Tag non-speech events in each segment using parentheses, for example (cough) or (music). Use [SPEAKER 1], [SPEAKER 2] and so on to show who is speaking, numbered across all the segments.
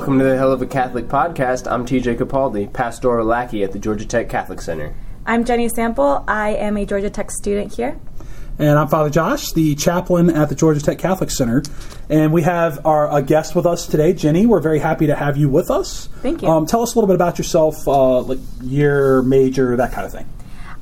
[SPEAKER 1] Welcome to the Hell of a Catholic podcast. I'm TJ Capaldi, pastoral lackey at the Georgia Tech Catholic Center.
[SPEAKER 2] I'm Jenny Sample. I am a Georgia Tech student here.
[SPEAKER 3] And I'm Father Josh, the chaplain at the Georgia Tech Catholic Center. And we have our a guest with us today, Jenny. We're very happy to have you with us.
[SPEAKER 2] Thank you.
[SPEAKER 3] Um, tell us a little bit about yourself, uh, like year, major, that kind of thing.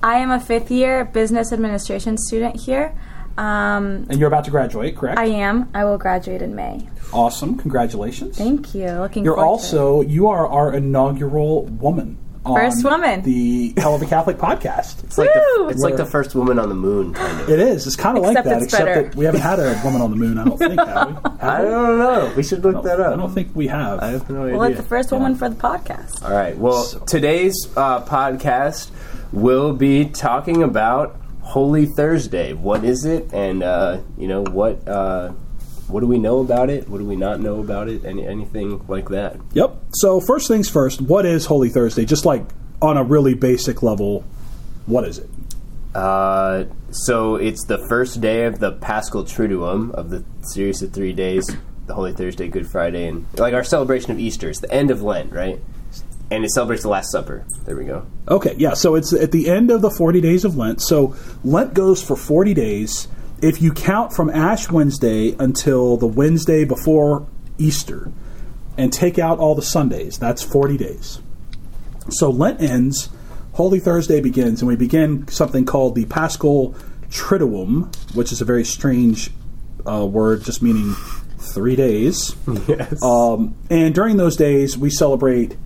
[SPEAKER 2] I am a fifth year business administration student here. Um,
[SPEAKER 3] And you're about to graduate, correct?
[SPEAKER 2] I am. I will graduate in May.
[SPEAKER 3] Awesome. Congratulations.
[SPEAKER 2] Thank you. Looking
[SPEAKER 3] You're
[SPEAKER 2] forward
[SPEAKER 3] also you are our inaugural woman.
[SPEAKER 2] First woman.
[SPEAKER 3] The Hell of a Catholic podcast.
[SPEAKER 1] It's like the,
[SPEAKER 2] Woo!
[SPEAKER 1] it's like the first woman on the moon, kind of.
[SPEAKER 3] It is. It's kind of like
[SPEAKER 2] Except
[SPEAKER 3] that,
[SPEAKER 2] it's
[SPEAKER 3] except
[SPEAKER 2] better.
[SPEAKER 3] that we haven't had a woman on the moon. I don't think. Have we? Have (laughs)
[SPEAKER 1] I
[SPEAKER 3] we?
[SPEAKER 1] don't know. We should look that up.
[SPEAKER 3] I don't think we have.
[SPEAKER 1] I have no
[SPEAKER 2] to it. Well, it's the first woman for the podcast.
[SPEAKER 1] All right. Well,
[SPEAKER 3] So-
[SPEAKER 1] today's uh, podcast will be talking about Holy Thursday. What is it, and uh, you know what? Uh, what do we know about it? What do we not know about it? Any anything like that?
[SPEAKER 3] Yep. So first things first, what is Holy Thursday? Just like on a really basic level, what is it?
[SPEAKER 1] Uh, so it's the first day of the Paschal Triduum of the series of three days, the Holy Thursday, Good Friday, and like our celebration of Easter. It's the end of Lent, right? And it celebrates the Last Supper. There we go.
[SPEAKER 3] Okay, yeah. So it's at the end of the 40 days of Lent. So Lent goes for 40 days. If you count from Ash Wednesday until the Wednesday before Easter and take out all the Sundays, that's 40 days. So Lent ends, Holy Thursday begins, and we begin something called the Paschal Triduum, which is a very strange uh, word, just meaning three days. (laughs)
[SPEAKER 1] Yes.
[SPEAKER 3] Um, and during those days, we celebrate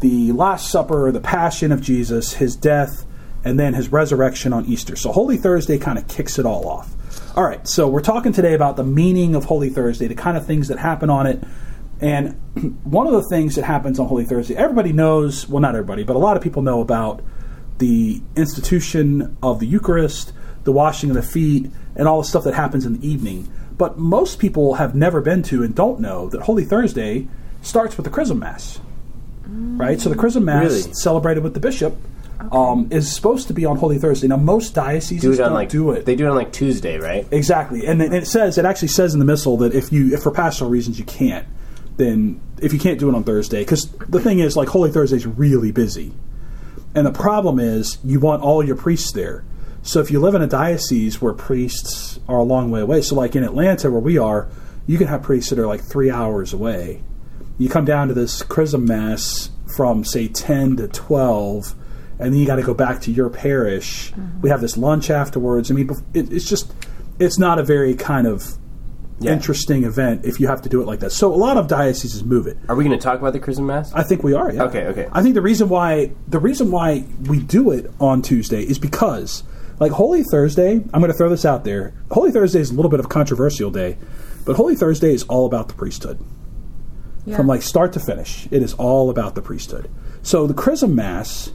[SPEAKER 3] the Last Supper, the Passion of Jesus, his death, and then his resurrection on Easter. So Holy Thursday kind of kicks it all off. All right, so we're talking today about the meaning of Holy Thursday, the kind of things that happen on it. And (clears throat) one of the things that happens on Holy Thursday, everybody knows, well, not everybody, but a lot of people know about the institution of the Eucharist, the washing of the feet, and all the stuff that happens in the evening. But most people have never been to and don't know that Holy Thursday starts with the Chrism Mass. Right? So the Chrism Mass,
[SPEAKER 1] Really?
[SPEAKER 3] celebrated with the bishop, um, is supposed to be on Holy Thursday. Now, most dioceses
[SPEAKER 1] do it on like
[SPEAKER 3] do it.
[SPEAKER 1] They do it on like Tuesday, right?
[SPEAKER 3] Exactly, and then it says it actually says in the missal that if you, if for pastoral reasons you can't, then if you can't do it on Thursday, because the thing is, like Holy Thursday's really busy, and the problem is you want all your priests there. So if you live in a diocese where priests are a long way away, so like in Atlanta where we are, you can have priests that are like three hours away. You come down to this chrism mass from say ten to twelve, and then you got to go back to your parish. Mm-hmm. We have this lunch afterwards. I mean, it, it's just it's not a very kind of
[SPEAKER 1] Yeah.
[SPEAKER 3] interesting event if you have to do it like that. So a lot of dioceses move it.
[SPEAKER 1] Are we going to talk about the Chrism Mass?
[SPEAKER 3] I think we are. Yeah.
[SPEAKER 1] Okay, okay.
[SPEAKER 3] I think the reason why the reason why we do it on Tuesday is because, like Holy Thursday, I'm going to throw this out there. Holy Thursday is a little bit of a controversial day, but Holy Thursday is all about the priesthood
[SPEAKER 2] Yeah.
[SPEAKER 3] from like start to finish. It is all about the priesthood. So the Chrism Mass,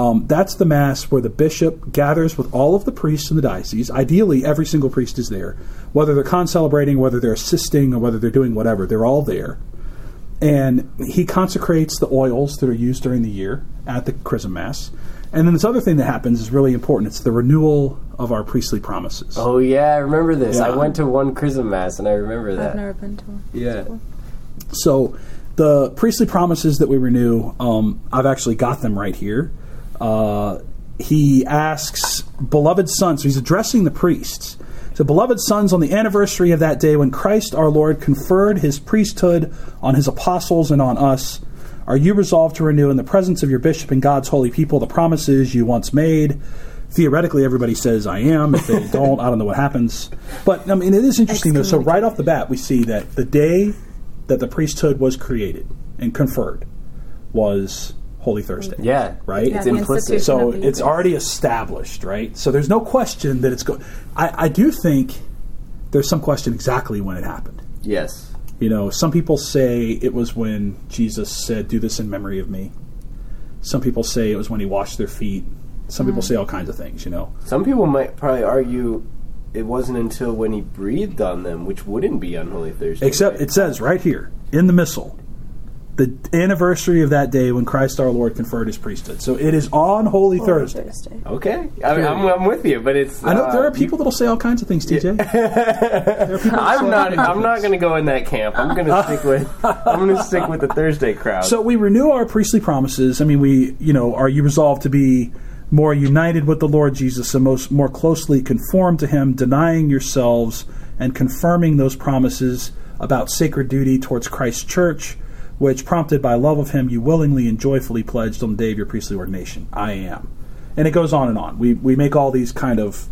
[SPEAKER 3] um, that's the mass where the bishop gathers with all of the priests in the diocese. Ideally, every single priest is there, whether they're concelebrating, whether they're assisting, or whether they're doing whatever. They're all there, and he consecrates the oils that are used during the year at the Chrism Mass. And then this other thing that happens is really important. It's the renewal of our priestly promises.
[SPEAKER 1] Oh yeah, I remember this. I went to one Chrism Mass and I remember that.
[SPEAKER 2] I've never been to one.
[SPEAKER 1] yeah.
[SPEAKER 3] So the priestly promises that we renew, um, I've actually got them right here. Uh, he asks, beloved sons, so he's addressing the priests. So, beloved sons, on the anniversary of that day when Christ our Lord conferred his priesthood on his apostles and on us, are you resolved to renew in the presence of your bishop and God's holy people the promises you once made? Theoretically, everybody says I am. If they don't, I don't know what happens. But I mean, it is interesting though. So right off the bat, we see that the day that the priesthood was created and conferred was Holy Thursday.
[SPEAKER 1] Yeah.
[SPEAKER 3] Right?
[SPEAKER 2] Yeah,
[SPEAKER 1] It's implicit.
[SPEAKER 3] So it's already established, right? So there's no question that it's going. I, I do think there's some question exactly when it happened.
[SPEAKER 1] Yes.
[SPEAKER 3] You know, some people say it was when Jesus said, "Do this in memory of me." Some people say it was when he washed their feet. Some people mm. say all kinds of things. You know,
[SPEAKER 1] Some people might probably argue it wasn't until when he breathed on them, which wouldn't be on Holy Thursday.
[SPEAKER 3] except
[SPEAKER 1] right?
[SPEAKER 3] it says right here in the missal, the anniversary of that day when Christ our Lord conferred his priesthood. So it is on Holy Thursday.
[SPEAKER 2] Thursday.
[SPEAKER 1] Okay, I mean, I'm, I'm with you, but it's.
[SPEAKER 3] I know
[SPEAKER 1] uh,
[SPEAKER 3] there are people that'll say all kinds of things, TJ. There are people that (laughs) say
[SPEAKER 1] I'm not. I'm not going to go in that camp. I'm going (laughs) to stick with. I'm going to stick with the Thursday crowd.
[SPEAKER 3] So we renew our priestly promises. I mean, we, you know, are you resolved to be more united with the Lord Jesus and most more closely conformed to Him, denying yourselves and confirming those promises about sacred duty towards Christ's church, which, prompted by love of Him, you willingly and joyfully pledged on the day of your priestly ordination. I am, and it goes on and on. We we make all these kind of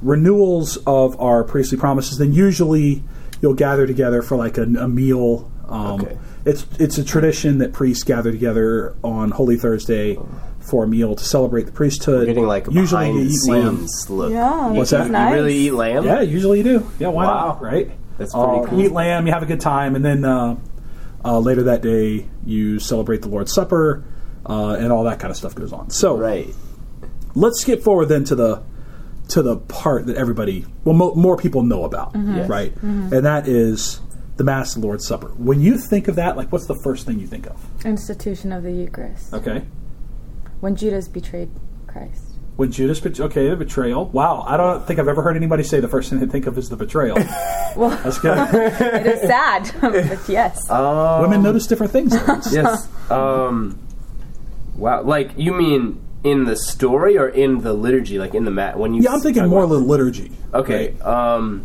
[SPEAKER 3] renewals of our priestly promises. Then usually you'll gather together for like a, a meal. Um,
[SPEAKER 1] Okay.
[SPEAKER 3] It's it's a tradition that priests gather together on Holy Thursday for a meal to celebrate the priesthood.
[SPEAKER 1] Getting like a
[SPEAKER 3] usually you eat lamb.
[SPEAKER 1] look.
[SPEAKER 2] Yeah,
[SPEAKER 3] What's
[SPEAKER 2] this
[SPEAKER 3] that?
[SPEAKER 2] is Nice.
[SPEAKER 1] You really eat lamb?
[SPEAKER 3] Yeah, usually you do. Yeah, why
[SPEAKER 1] Wow.
[SPEAKER 3] not? Right?
[SPEAKER 1] That's pretty
[SPEAKER 3] Uh,
[SPEAKER 1] cool.
[SPEAKER 3] You eat lamb, you have a good time, and then uh, uh, later that day you celebrate the Lord's Supper, uh, and all that kind of stuff goes on. So
[SPEAKER 1] Right.
[SPEAKER 3] let's skip forward then to the to the part that everybody, well, mo- more people know about,
[SPEAKER 1] Yes.
[SPEAKER 3] right? And that is the Mass, of the Lord's Supper. When you think of that, like, what's the first thing you think of?
[SPEAKER 2] Institution of the Eucharist.
[SPEAKER 3] Okay.
[SPEAKER 2] When Judas betrayed Christ.
[SPEAKER 3] When Judas, bet- okay, the betrayal. Wow, I don't think I've ever heard anybody say the first thing they think of is the betrayal. (laughs)
[SPEAKER 2] Well,
[SPEAKER 3] That's good. (laughs)
[SPEAKER 2] it is sad, (laughs) but yes.
[SPEAKER 1] Um,
[SPEAKER 3] Women notice different things.
[SPEAKER 1] Yes. Um. Wow. Like you mean in the story or in the liturgy? Like in the mat when you?
[SPEAKER 3] Yeah, I'm thinking more
[SPEAKER 1] about-
[SPEAKER 3] the liturgy.
[SPEAKER 1] Okay.
[SPEAKER 3] right?
[SPEAKER 1] Um,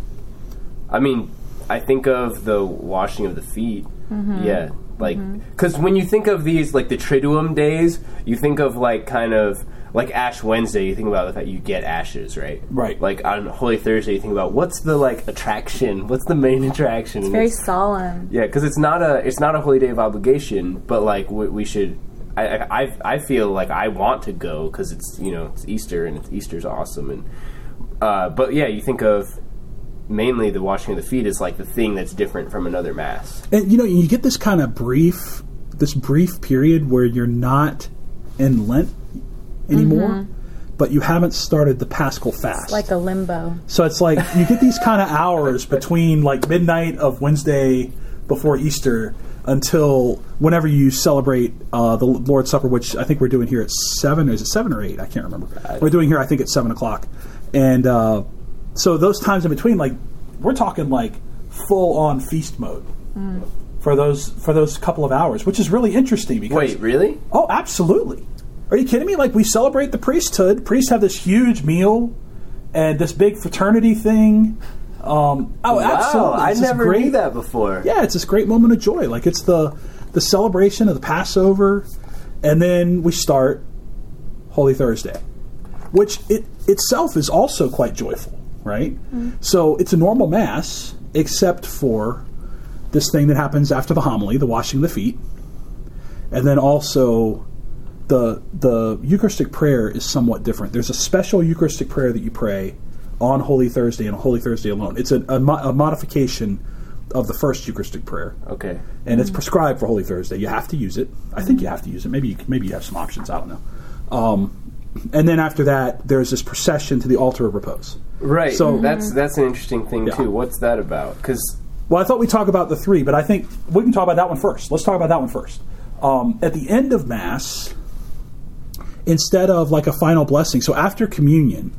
[SPEAKER 1] I mean, I think of the washing of the feet. Yeah, like because when you think of these, like the Triduum days, you think of like kind of like Ash Wednesday. You think about the fact you get ashes, right?
[SPEAKER 3] Right.
[SPEAKER 1] Like on Holy Thursday, you think about what's the like attraction? What's the main (laughs) attraction?
[SPEAKER 2] It's
[SPEAKER 1] And
[SPEAKER 2] very solemn.
[SPEAKER 1] yeah, because it's not a it's not a holy day of obligation, but like we, we should. I, I I- I feel like I want to go because it's you know it's Easter and it's, Easter's awesome and uh, but yeah, you think of mainly the washing of the feet is like the thing that's different from another mass.
[SPEAKER 3] and you know, you get this kind of brief, this brief period where you're not in Lent anymore, but you haven't started the Paschal fast.
[SPEAKER 2] Like a limbo.
[SPEAKER 3] So it's like you get these kind of hours between like midnight of Wednesday before Easter until whenever you celebrate uh, the Lord's Supper, which I think we're doing here at seven. Is it seven or eight? I can't remember. We're doing here, I think, at seven o'clock. And uh, so those times in between, like we're talking like full on feast mode for those for those couple of hours, which is really interesting because
[SPEAKER 1] Wait, really?
[SPEAKER 3] Oh, absolutely. Are you kidding me? Like we celebrate the priesthood. Priests have this huge meal and this big fraternity thing. Um, oh, absolutely!
[SPEAKER 1] Wow, I
[SPEAKER 3] It's this
[SPEAKER 1] never
[SPEAKER 3] great,
[SPEAKER 1] knew that before.
[SPEAKER 3] Yeah, it's this great moment of joy. Like it's the the celebration of the Passover, and then we start Holy Thursday, which it itself is also quite joyful, right? So it's a normal mass, except for this thing that happens after the homily, the washing of the feet, and then also the the Eucharistic prayer is somewhat different. There's a special Eucharistic prayer that you pray on Holy Thursday and Holy Thursday alone. It's a, a, mo- a modification of the first Eucharistic prayer,
[SPEAKER 1] Okay.
[SPEAKER 3] and it's prescribed for Holy Thursday. You have to use it. I think you have to use it. Maybe you, maybe you have some options. I don't know. Um, and then after that, there's this procession to the altar of repose.
[SPEAKER 1] Right.
[SPEAKER 3] So-
[SPEAKER 1] that's that's an interesting thing
[SPEAKER 3] Yeah.
[SPEAKER 1] too. What's that about? Because
[SPEAKER 3] Well, I thought we'd talk about the three, but I think we can talk about that one first. Let's talk about that one first. Um, at the end of Mass, instead of like a final blessing, so after communion,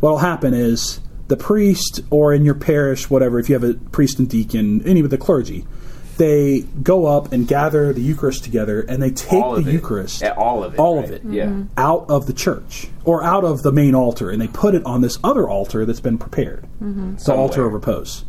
[SPEAKER 3] what will happen is the priest, or in your parish, whatever, if you have a priest and deacon, any of the clergy, they go up and gather the Eucharist together and they take
[SPEAKER 1] all
[SPEAKER 3] the
[SPEAKER 1] it,
[SPEAKER 3] Eucharist
[SPEAKER 1] Yeah, all of it,
[SPEAKER 3] all
[SPEAKER 1] right?
[SPEAKER 3] of it.
[SPEAKER 1] Yeah.
[SPEAKER 3] out of the church or out of the main altar and they put it on this other altar that's been prepared the altar of repose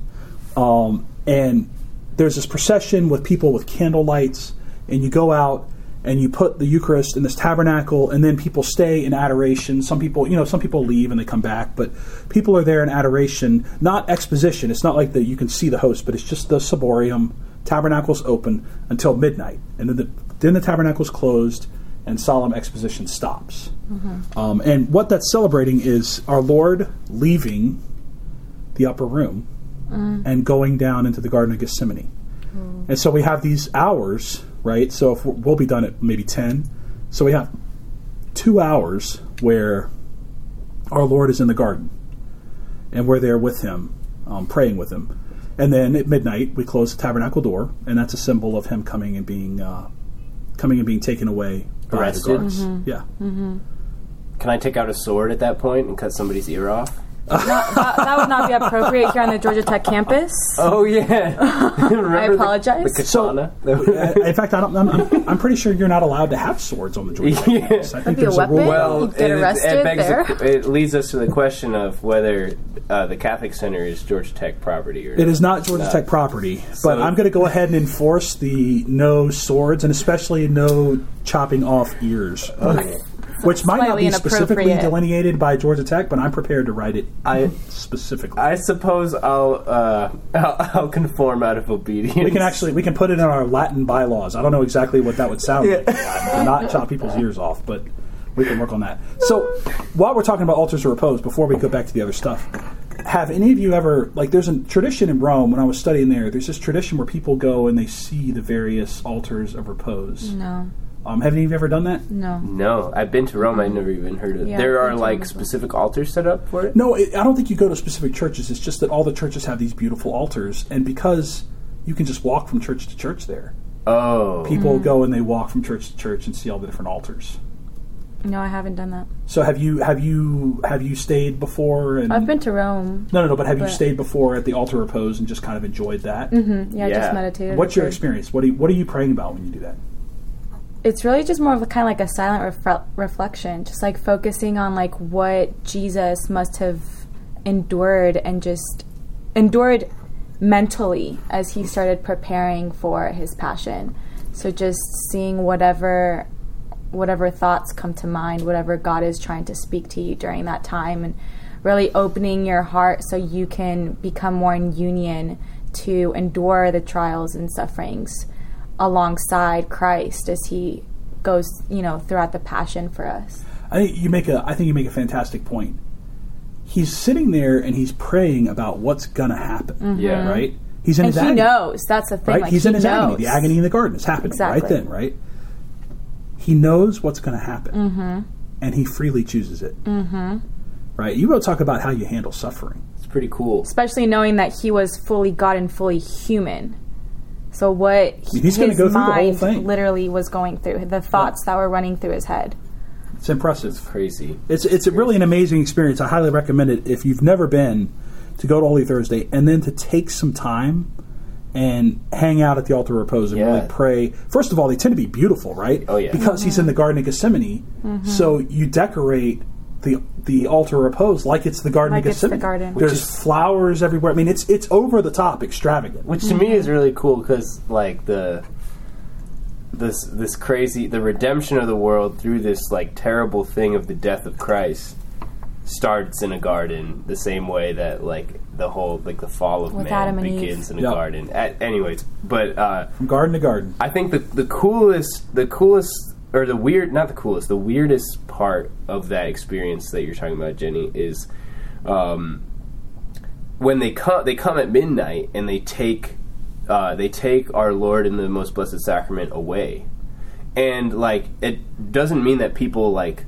[SPEAKER 3] um, and there's this procession with people with candle lights and you go out and you put the eucharist in this tabernacle and then people stay in adoration. Some people you know some people leave and they come back but people are there in adoration not exposition. It's not like that you can see the host but it's just the ciborium tabernacle's open until midnight and then the, then the tabernacle's closed and solemn exposition stops. Mm-hmm. Um, and what that's celebrating is our lord leaving the upper room mm. and going down into the Garden of Gethsemane. Mm. And so we have these hours, right? So if we'll be done at maybe 10. So we have two hours where our Lord is in the garden and we're there with him, um, praying with him. And then at midnight, we close the tabernacle door, and that's a symbol of him coming and being uh, coming and being taken away by
[SPEAKER 1] Arrested?
[SPEAKER 3] the guards.
[SPEAKER 2] Mm-hmm.
[SPEAKER 3] Yeah.
[SPEAKER 1] Can I take out a sword at that point and cut somebody's ear off?
[SPEAKER 2] That, that would not be appropriate here on the Georgia Tech campus.
[SPEAKER 1] Oh yeah. (laughs)
[SPEAKER 2] I apologize.
[SPEAKER 1] The, the katana.
[SPEAKER 3] Uh, in fact, I don't, I'm, I'm, I'm pretty sure you're not allowed to have swords on the Georgia Tech (laughs)
[SPEAKER 1] Yeah.
[SPEAKER 3] campus. I think
[SPEAKER 2] be a
[SPEAKER 3] there's
[SPEAKER 2] weapon?
[SPEAKER 3] rule.
[SPEAKER 1] well,
[SPEAKER 2] You get
[SPEAKER 1] it-
[SPEAKER 2] arrested
[SPEAKER 1] it, begs
[SPEAKER 2] there?
[SPEAKER 1] The, it leads us to the question of whether uh, the Catholic Center is Georgia Tech property or
[SPEAKER 3] It is not Georgia Tech property, but
[SPEAKER 1] So-
[SPEAKER 3] I'm going to go ahead and enforce the no swords and especially no chopping off ears, (laughs) which might not be specifically delineated by Georgia Tech, but I'm prepared to write it
[SPEAKER 1] I-
[SPEAKER 3] specifically.
[SPEAKER 1] I suppose I'll, uh, (laughs) I'll I'll conform out of obedience.
[SPEAKER 3] we can actually we can put it in our Latin bylaws. I don't know exactly what that would sound like. To not chop people's ears off, but we can work on that. So, while we're talking about altars of repose, before we go back to the other stuff, have any of you ever like? There's a tradition in Rome when I was studying there. There's this tradition where people go and they see the various altars of repose.
[SPEAKER 2] No,
[SPEAKER 3] Um, have any of you ever done that?
[SPEAKER 2] no.
[SPEAKER 1] No, I've been to Rome. I never even heard of it.
[SPEAKER 2] Yeah,
[SPEAKER 1] there are like
[SPEAKER 2] Rome as well.
[SPEAKER 1] specific altars set up for it.
[SPEAKER 3] No, it, I don't think you go to specific churches. It's just that all the churches have these beautiful altars, and because you can just walk from church to church there,
[SPEAKER 1] Oh,
[SPEAKER 3] people go and they walk from church to church and see all the different altars.
[SPEAKER 2] No, I haven't done that.
[SPEAKER 3] So have you have you have you stayed before? And
[SPEAKER 2] I've been to Rome.
[SPEAKER 3] no, no, no. But have you stayed before at the altar repose and just kind of enjoyed that?
[SPEAKER 2] Mm-hmm. Yeah,
[SPEAKER 1] Yeah.
[SPEAKER 2] just meditated.
[SPEAKER 3] What's your experience? What are you, what are you praying about when you do that?
[SPEAKER 2] It's really just more of a kind of like a silent refre- reflection, just like focusing on like what Jesus must have endured and just endured mentally as he started preparing for his passion. So just seeing whatever whatever thoughts come to mind, whatever God is trying to speak to you during that time and really opening your heart so you can become more in union to endure the trials and sufferings alongside Christ as he goes, you know, throughout the passion for us.
[SPEAKER 3] I think you make a I think you make a fantastic point. He's sitting there and he's praying about what's gonna happen.
[SPEAKER 1] Yeah.
[SPEAKER 3] Right. He's in
[SPEAKER 2] And
[SPEAKER 3] his
[SPEAKER 2] he
[SPEAKER 3] agony.
[SPEAKER 2] knows. That's the thing.
[SPEAKER 3] right?
[SPEAKER 2] Like,
[SPEAKER 3] He's
[SPEAKER 2] he
[SPEAKER 3] in his agony. The agony in the garden is happening right then, right? He knows what's going to happen, mm-hmm. and he freely chooses it. Mm-hmm. Right? You will talk about how you handle suffering.
[SPEAKER 1] it's pretty cool.
[SPEAKER 2] Especially knowing that he was fully God and fully human. So what he,
[SPEAKER 3] He's gonna
[SPEAKER 2] his
[SPEAKER 3] go through the whole
[SPEAKER 2] mind
[SPEAKER 3] thing.
[SPEAKER 2] literally was going through, the thoughts that were running through his head.
[SPEAKER 3] It's impressive.
[SPEAKER 1] It's crazy.
[SPEAKER 3] It's it's a really an amazing experience. I highly recommend it if you've never been to go to Holy Thursday and then to take some time and hang out at the altar of repose and
[SPEAKER 1] Yeah.
[SPEAKER 3] really pray. First of all, they tend to be beautiful, right?
[SPEAKER 1] Oh, yeah.
[SPEAKER 3] because he's in the mm-hmm. Garden of Gethsemane. Mm-hmm. So you decorate the the altar of repose like it's the Garden
[SPEAKER 2] Like
[SPEAKER 3] of
[SPEAKER 2] it's the
[SPEAKER 3] Gethsemane.
[SPEAKER 2] garden. Which
[SPEAKER 3] There's
[SPEAKER 1] is-
[SPEAKER 3] flowers everywhere. I mean, it's it's over the top, extravagant.
[SPEAKER 1] Which to me is really cool because like the this this crazy the redemption of the world through this like terrible thing of the death of Christ starts in a garden the same way that like the whole like the fall of
[SPEAKER 2] With
[SPEAKER 1] man
[SPEAKER 2] Adam Eve.
[SPEAKER 1] begins in a
[SPEAKER 3] Yep.
[SPEAKER 1] garden. A anyways, but uh,
[SPEAKER 3] From garden to garden.
[SPEAKER 1] I think the the coolest the coolest or the weird not the coolest the weirdest part of that experience that you're talking about Jenny is um, when they come they come at midnight and they take uh, they take our Lord in the most blessed sacrament away. And like it doesn't mean that people like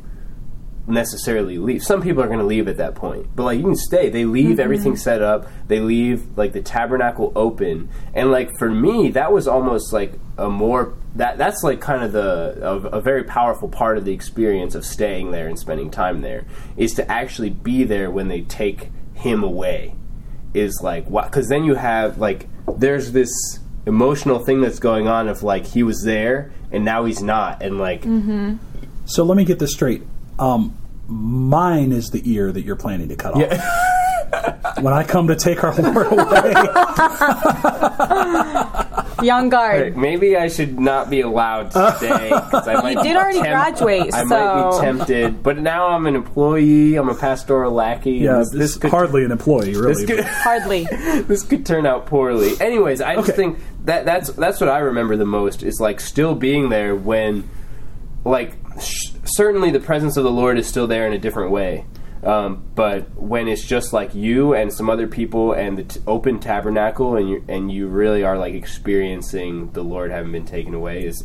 [SPEAKER 1] necessarily leave. Some people are going to leave at that point, but like you can stay. They leave mm-hmm. everything set up. They leave like the tabernacle open, and like for me, that was almost like a more that that's like kind of the a, a very powerful part of the experience of staying there and spending time there is to actually be there when they take him away. Is like what? Because then you have like there's this emotional thing that's going on of like he was there and now he's not, and like mm-hmm.
[SPEAKER 3] So let me get this straight. Um, mine is the ear that you're planning to cut off. (laughs) when I come to take our Lord away, (laughs)
[SPEAKER 2] Young guard.
[SPEAKER 1] Right, Maybe I should not be allowed to stay because I (laughs) might.
[SPEAKER 2] You did
[SPEAKER 1] be
[SPEAKER 2] already graduate,
[SPEAKER 1] I might be
[SPEAKER 2] so-
[SPEAKER 1] tempted, but now I'm an employee. I'm a pastoral lackey.
[SPEAKER 3] yeah,
[SPEAKER 1] this,
[SPEAKER 3] this,
[SPEAKER 1] this could
[SPEAKER 3] hardly an employee, really.
[SPEAKER 1] this could,
[SPEAKER 2] Hardly.
[SPEAKER 1] this could turn out poorly. Anyways, I just
[SPEAKER 3] Okay.
[SPEAKER 1] think that that's that's what I remember the most is like still being there when, like, sh- certainly the presence of the Lord is still there in a different way. Um, but when it's just like you and some other people and the t- open tabernacle and you and you really are like experiencing the Lord having been taken away is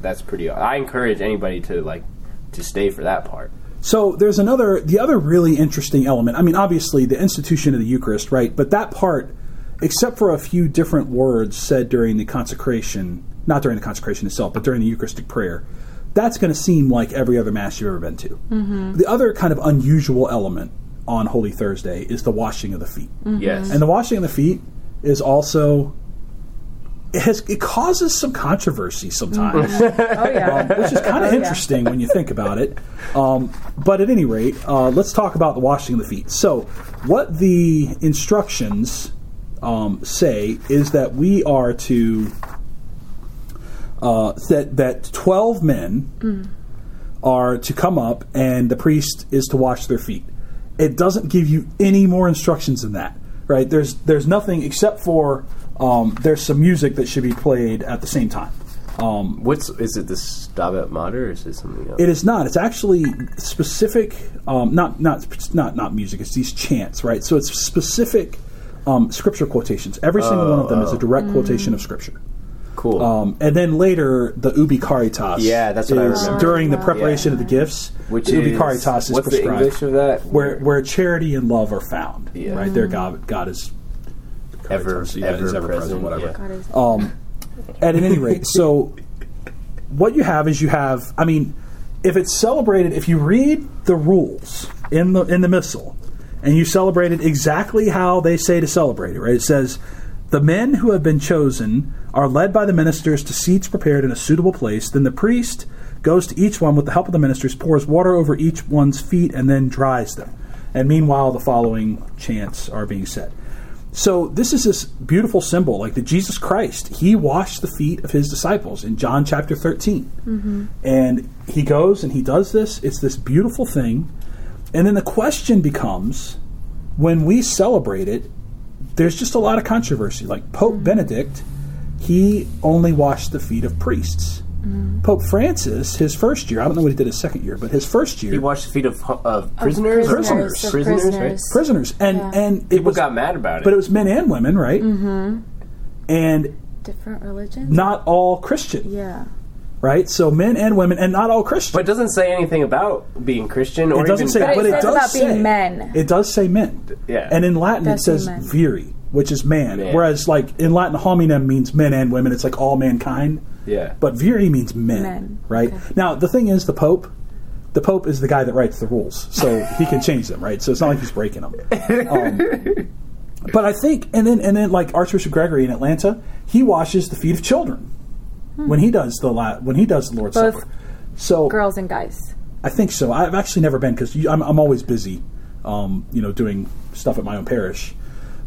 [SPEAKER 1] that's pretty. I encourage anybody to like to stay for that part.
[SPEAKER 3] So there's another, the other really interesting element. I mean, obviously the institution of the Eucharist, right? But that part except for a few different words said during the consecration, not during the consecration itself, but during the Eucharistic prayer, that's going to seem like every other Mass you've ever been to. The other kind of unusual element on Holy Thursday is the washing of the feet.
[SPEAKER 1] Yes.
[SPEAKER 3] And the washing of the feet is also. It, has, it causes some controversy sometimes
[SPEAKER 2] Oh yeah.
[SPEAKER 3] which is kind of
[SPEAKER 2] yeah.
[SPEAKER 3] interesting when you think about it. Um, but at any rate, uh, let's talk about the washing of the feet. So, what the instructions um, say is that we are to uh, that that twelve men are to come up, and the priest is to wash their feet. It doesn't give you any more instructions than that, right? There's there's nothing except for um, there's some music that should be played at the same time. Um,
[SPEAKER 1] What's is it? The Stabat Mater, or is it something else?
[SPEAKER 3] it is not. It's actually specific. Um, not not not not music. It's these chants, right? So it's specific um, scripture quotations. Every single one of them is a direct quotation of scripture.
[SPEAKER 1] Cool.
[SPEAKER 3] Um, and then later, the ubi caritas.
[SPEAKER 1] Yeah, that's what I
[SPEAKER 3] is
[SPEAKER 1] remember.
[SPEAKER 3] during the
[SPEAKER 2] Yeah.
[SPEAKER 3] preparation of the gifts.
[SPEAKER 1] Which
[SPEAKER 3] the ubi
[SPEAKER 1] is
[SPEAKER 3] caritas is
[SPEAKER 1] what's the
[SPEAKER 3] prescribed,
[SPEAKER 1] English of that?
[SPEAKER 3] where where charity and love are found.
[SPEAKER 1] Yeah.
[SPEAKER 3] Right there, God God is
[SPEAKER 1] ever
[SPEAKER 3] Caritas, yeah,
[SPEAKER 1] ever,
[SPEAKER 3] is ever
[SPEAKER 1] present,
[SPEAKER 3] present, whatever.
[SPEAKER 1] yeah.
[SPEAKER 2] God is-
[SPEAKER 3] Um, and at any rate, so what you have is you have. I mean, if it's celebrated, if you read the rules in the in the missal, and you celebrate it exactly how they say to celebrate it, right? It says. The men who have been chosen are led by the ministers to seats prepared in a suitable place. Then the priest goes to each one with the help of the ministers, pours water over each one's feet, and then dries them. And meanwhile, the following chants are being said. So this is this beautiful symbol, like the Jesus Christ. He washed the feet of his disciples in John chapter 13. Mm-hmm. And he goes and he does this. It's this beautiful thing. And then the question becomes when we celebrate it, there's just a lot of controversy. Like Pope mm-hmm. Benedict, he only washed the feet of priests. Pope Francis, his first year, I don't know what he did his second year, but his first year,
[SPEAKER 1] He washed the feet of, of prisoners.
[SPEAKER 3] prisoners.
[SPEAKER 2] of
[SPEAKER 1] prisoners, right?
[SPEAKER 2] prisoners.
[SPEAKER 3] prisoners. And,
[SPEAKER 2] Yeah.
[SPEAKER 3] and it
[SPEAKER 1] People
[SPEAKER 3] was,
[SPEAKER 1] got mad about it.
[SPEAKER 3] but it was men and women, right? Mm-hmm. And
[SPEAKER 2] Different religions.
[SPEAKER 3] not all Christian,
[SPEAKER 2] Yeah.
[SPEAKER 3] right? So men and women, and not all Christian.
[SPEAKER 1] but it doesn't say anything about being Christian or
[SPEAKER 3] it doesn't
[SPEAKER 1] even
[SPEAKER 3] say,
[SPEAKER 2] But it
[SPEAKER 3] but it
[SPEAKER 2] says
[SPEAKER 3] does
[SPEAKER 2] about
[SPEAKER 3] say
[SPEAKER 2] being men.
[SPEAKER 3] It does say men.
[SPEAKER 1] Yeah.
[SPEAKER 3] And in Latin, it
[SPEAKER 2] Does say
[SPEAKER 3] says
[SPEAKER 2] men.
[SPEAKER 3] viri, which is man.
[SPEAKER 1] Man.
[SPEAKER 3] Whereas, like in Latin, hominem means men and women. It's like all mankind.
[SPEAKER 1] Yeah.
[SPEAKER 3] But viri means men,
[SPEAKER 2] Men.
[SPEAKER 3] right?
[SPEAKER 2] Okay.
[SPEAKER 3] Now, the thing is, the Pope. The Pope is the guy that writes the rules, so he can change them, right? So it's not like he's breaking them. Um, (laughs) but I think, and then and then like Archbishop Gregory in Atlanta, he washes the feet of children when he does the la- when he does the Lord's
[SPEAKER 2] Both
[SPEAKER 3] Supper. So
[SPEAKER 2] Girls and guys.
[SPEAKER 3] I think so. I've actually never been because I'm, I'm always busy, um, you know, doing stuff at my own parish.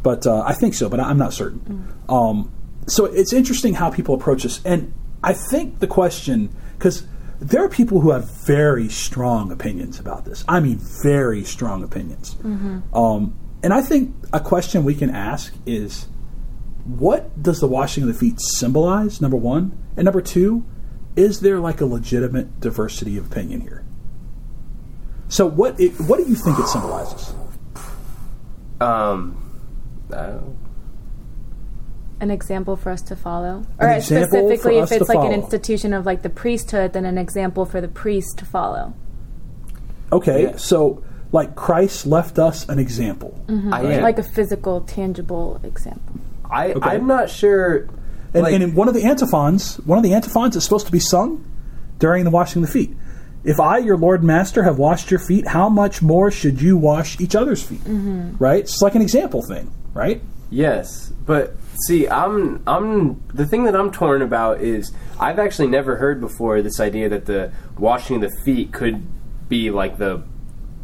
[SPEAKER 3] But uh, I think so, but I'm not certain. Um, so it's interesting how people approach this, and I think the question because there are people who have very strong opinions about this. I mean, very strong opinions. Um, and I think a question we can ask is, what does the washing of the feet symbolize? Number one, and number two, is there like a legitimate diversity of opinion here? So what it, what do you think it symbolizes?
[SPEAKER 1] Um, I
[SPEAKER 2] An example for us to follow, or
[SPEAKER 3] An example
[SPEAKER 2] specifically, if it's
[SPEAKER 3] to
[SPEAKER 2] like an institution of like the priesthood, then an example for the priest to follow.
[SPEAKER 3] Okay,
[SPEAKER 1] Yeah.
[SPEAKER 3] so like Christ left us an example, mm-hmm.
[SPEAKER 1] I, yeah.
[SPEAKER 2] Like a physical, tangible example.
[SPEAKER 1] I,
[SPEAKER 3] Okay.
[SPEAKER 1] I'm not sure.
[SPEAKER 3] and,
[SPEAKER 1] like,
[SPEAKER 3] and in one of the antiphons, one of the antiphons is supposed to be sung during the washing of the feet. If I, your Lord and Master, have washed your feet, how much more should you wash each other's feet? Mm-hmm. Right? It's like an example thing, right?
[SPEAKER 1] Yes, but see, I'm I'm the thing that I'm torn about is I've actually never heard before this idea that the washing of the feet could be like the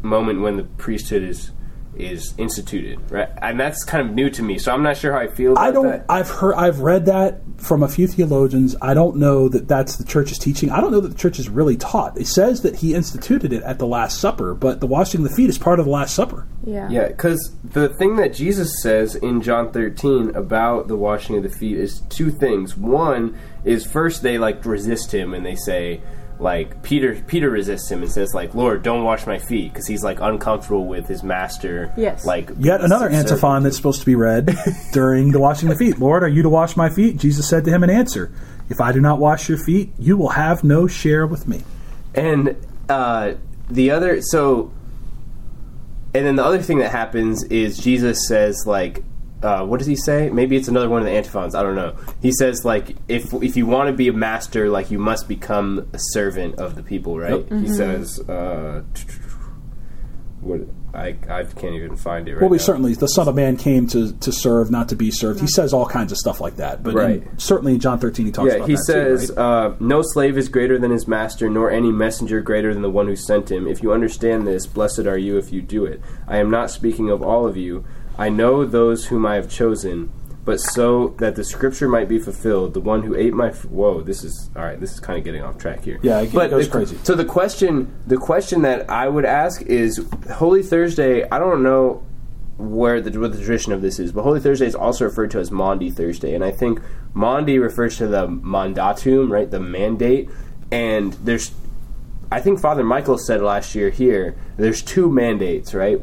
[SPEAKER 1] moment when the priesthood is is instituted, right? And that's kind of new to me, so I'm not sure how I feel about
[SPEAKER 3] I don't.
[SPEAKER 1] that.
[SPEAKER 3] I've heard. I've read that from a few theologians. I don't know that that's the church's teaching. I don't know that the church is really taught. It says that he instituted it at the Last Supper, but the washing of the feet is part of the Last Supper.
[SPEAKER 2] Yeah.
[SPEAKER 1] Yeah, because the thing that Jesus says in John 13 about the washing of the feet is two things. One is first they like resist him and they say like Peter Peter resists him and says like Lord don't wash my feet because he's like uncomfortable with his master.
[SPEAKER 2] Yes.
[SPEAKER 1] Like
[SPEAKER 3] Yet another
[SPEAKER 1] subservient.
[SPEAKER 3] antiphon that's supposed to be read (laughs) during the washing of the feet. Lord, are you to wash my feet? Jesus said to him in answer, If I do not wash your feet, you will have no share with me.
[SPEAKER 1] And uh, the other, so, and then the other thing that happens is Jesus says, like, uh, what does he say? Maybe it's another one of the antiphons. I don't know. He says like if if you want to be a master, like you must become a servant of the people, right?
[SPEAKER 3] Yep.
[SPEAKER 1] He says, uh, what I I can't even find it. Right
[SPEAKER 3] Well, we
[SPEAKER 1] now.
[SPEAKER 3] certainly the Son of Man came to, to serve, not to be served. He says all kinds of stuff like that. But in- certainly in John 13, he talks
[SPEAKER 1] Yeah,
[SPEAKER 3] about
[SPEAKER 1] he
[SPEAKER 3] that
[SPEAKER 1] says,
[SPEAKER 3] too, right?
[SPEAKER 1] uh, "No slave is greater than his master, nor any messenger greater than the one who sent him. If you understand this, blessed are you if you do it. I am not speaking of all of you. I know those whom I have chosen, but so that the scripture might be fulfilled, the one who ate my f- whoa, this is all right. This is kind of getting off track here.
[SPEAKER 3] Yeah, it
[SPEAKER 1] but
[SPEAKER 3] goes
[SPEAKER 1] the-
[SPEAKER 3] crazy.
[SPEAKER 1] So the question, the question that I would ask is, Holy Thursday. I don't know where the what the tradition of this is, but Holy Thursday is also referred to as Maundy Thursday, and I think Maundy refers to the mandatum, right, the mandate, and there's, I think Father Michael said last year here, there's two mandates, right.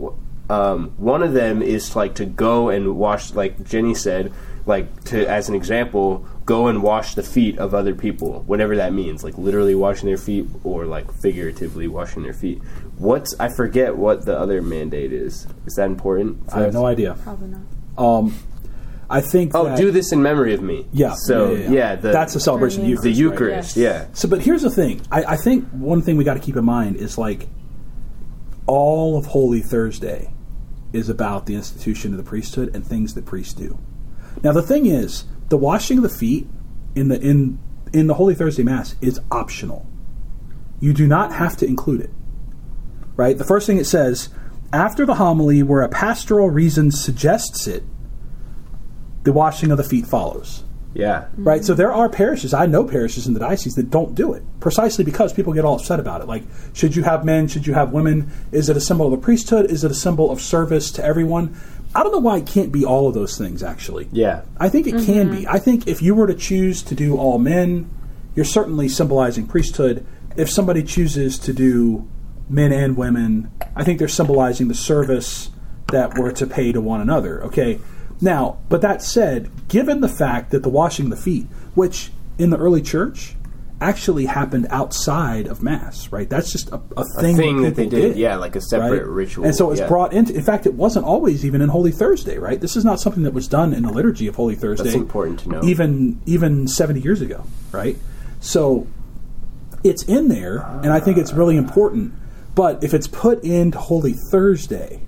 [SPEAKER 1] Um, one of them is like to go and wash, like Jenny said, like to as an example, go and wash the feet of other people, whatever that means, like literally washing their feet or like figuratively washing their feet. What's I forget what the other mandate is. Is that important?
[SPEAKER 3] I have no idea.
[SPEAKER 2] Probably not.
[SPEAKER 3] Um, I think.
[SPEAKER 1] Oh,
[SPEAKER 3] that-
[SPEAKER 1] do this in memory of me.
[SPEAKER 3] Yeah.
[SPEAKER 1] So
[SPEAKER 3] yeah, yeah,
[SPEAKER 1] yeah,
[SPEAKER 3] yeah.
[SPEAKER 1] the,
[SPEAKER 3] that's a celebration of the
[SPEAKER 2] The
[SPEAKER 1] the
[SPEAKER 3] Eucharist. right?
[SPEAKER 2] Yes.
[SPEAKER 1] Yeah.
[SPEAKER 3] So, but here's the thing. I, I think one thing we got to keep in mind is like all of Holy Thursday is about the institution of the priesthood and things that priests do. Now, the thing is, the washing of the feet in the in in the Holy Thursday Mass is optional. You do not have to include it. Right? The first thing it says after the homily, where a pastoral reason suggests it, the washing of the feet follows
[SPEAKER 1] Yeah.
[SPEAKER 3] right? So there are parishes. I know parishes in the diocese that don't do it precisely because people get all upset about it. Like, should you have men? Should you have women? Is it a symbol of the priesthood? Is it a symbol of service to everyone? I don't know why it can't be all of those things. Actually,
[SPEAKER 1] Yeah.
[SPEAKER 3] I think it can be. Mm-hmm. I think if you were to choose to do all men, you're certainly symbolizing priesthood. If somebody chooses to do men and women, I think they're symbolizing the service that we're to pay to one another. Okay. Now, but that said, given the fact that the washing of the feet, which in the early church actually happened outside of Mass, right? That's just a, a thing,
[SPEAKER 1] thing that
[SPEAKER 3] people
[SPEAKER 1] they did, yeah, like a separate ritual,
[SPEAKER 3] And so it's
[SPEAKER 1] yeah.
[SPEAKER 3] brought into. In fact, it wasn't always even in Holy Thursday, right? This is not something that was done in the liturgy of Holy Thursday.
[SPEAKER 1] That's important to know.
[SPEAKER 3] Even even seventy years ago, right? So it's in there, and I think it's really important. But if it's put into Holy Thursday,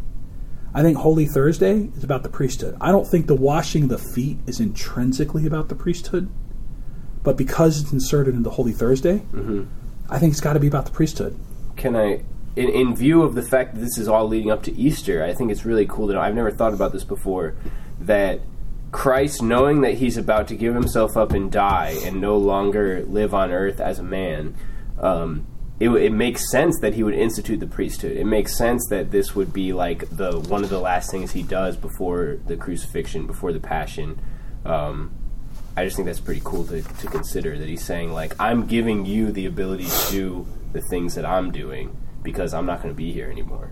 [SPEAKER 3] I think Holy Thursday is about the priesthood. I don't think the washing of the feet is intrinsically about the priesthood, but because it's inserted into Holy Thursday,
[SPEAKER 1] Mm-hmm.
[SPEAKER 3] I think it's got to be about the priesthood.
[SPEAKER 1] Can I, in, in view of the fact that this is all leading up to Easter, I think it's really cool to know. I've never thought about this before. That Christ, knowing that he's about to give himself up and die and no longer live on earth as a man, um, it, it makes sense that he would institute the priesthood. It makes sense that this would be like the one of the last things he does before the crucifixion, before the passion. Um, I just think that's pretty cool to, to consider that he's saying like I'm giving you the ability to do the things that I'm doing because I'm not going to be here anymore.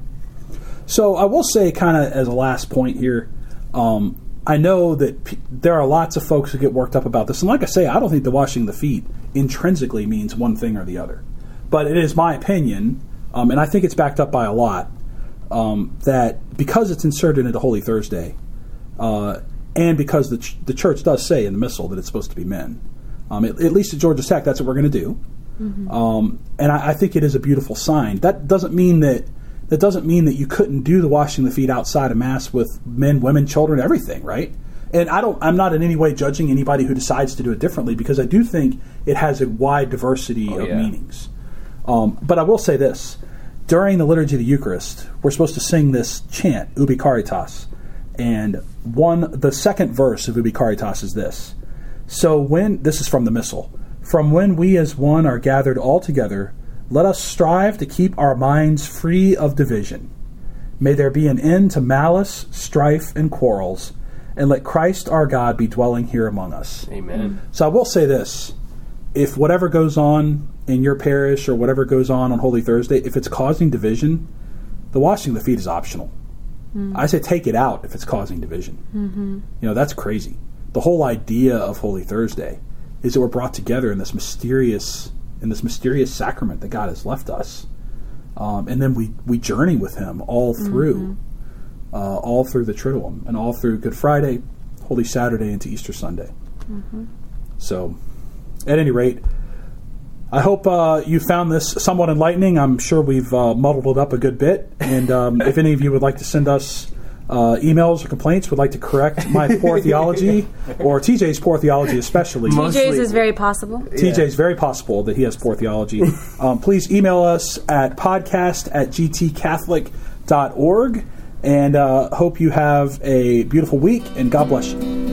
[SPEAKER 3] So I will say, kind of as a last point here, um, I know that p- there are lots of folks who get worked up about this, and like I say, I don't think the washing the feet intrinsically means one thing or the other, but it is my opinion, um, and I think it's backed up by a lot, um, that because it's inserted into Holy Thursday, uh, and because the ch- the church does say in the missal that it's supposed to be men, um, at, at least at Georgia Tech, that's what we're going to do. Um, and I, I think it is a beautiful sign. That doesn't mean that that doesn't mean that you couldn't do the washing the feet outside of mass with men, women, children, everything, right? And I don't. I'm not in any way judging anybody who decides to do it differently because I do think it has a wide diversity of
[SPEAKER 1] yeah.
[SPEAKER 3] meanings. Um, but I will say this: during the liturgy of the Eucharist, we're supposed to sing this chant, "Ubi Caritas," and one the second verse of "Ubi Caritas" is this. So when this is from the Missal, from when we as one are gathered all together, let us strive to keep our minds free of division. May there be an end to malice, strife, and quarrels, and let Christ our God be dwelling here among us.
[SPEAKER 1] Amen.
[SPEAKER 3] So I will say this: if whatever goes on in your parish or whatever goes on on Holy Thursday, if it's causing division, the washing of the feet is optional. I say take it out if it's causing division. Mm-hmm. You know that's crazy. The whole idea of Holy Thursday is that we're brought together in this mysterious in this mysterious sacrament that God has left us, um, and then we we journey with Him all through. uh, all through the Triduum and all through Good Friday, Holy Saturday, into Easter Sunday. So, at any rate, I hope uh, you found this somewhat enlightening. I'm sure we've uh, muddled it up a good bit. And um, if any of you would like to send us uh, emails or complaints, would like to correct my poor theology or TJ's poor theology, especially.
[SPEAKER 1] Most-
[SPEAKER 2] TJ's is very possible.
[SPEAKER 3] TJ's very possible that he has poor theology. um, please email us at podcast at gtcatholic.org and uh, hope you have a beautiful week and God bless you.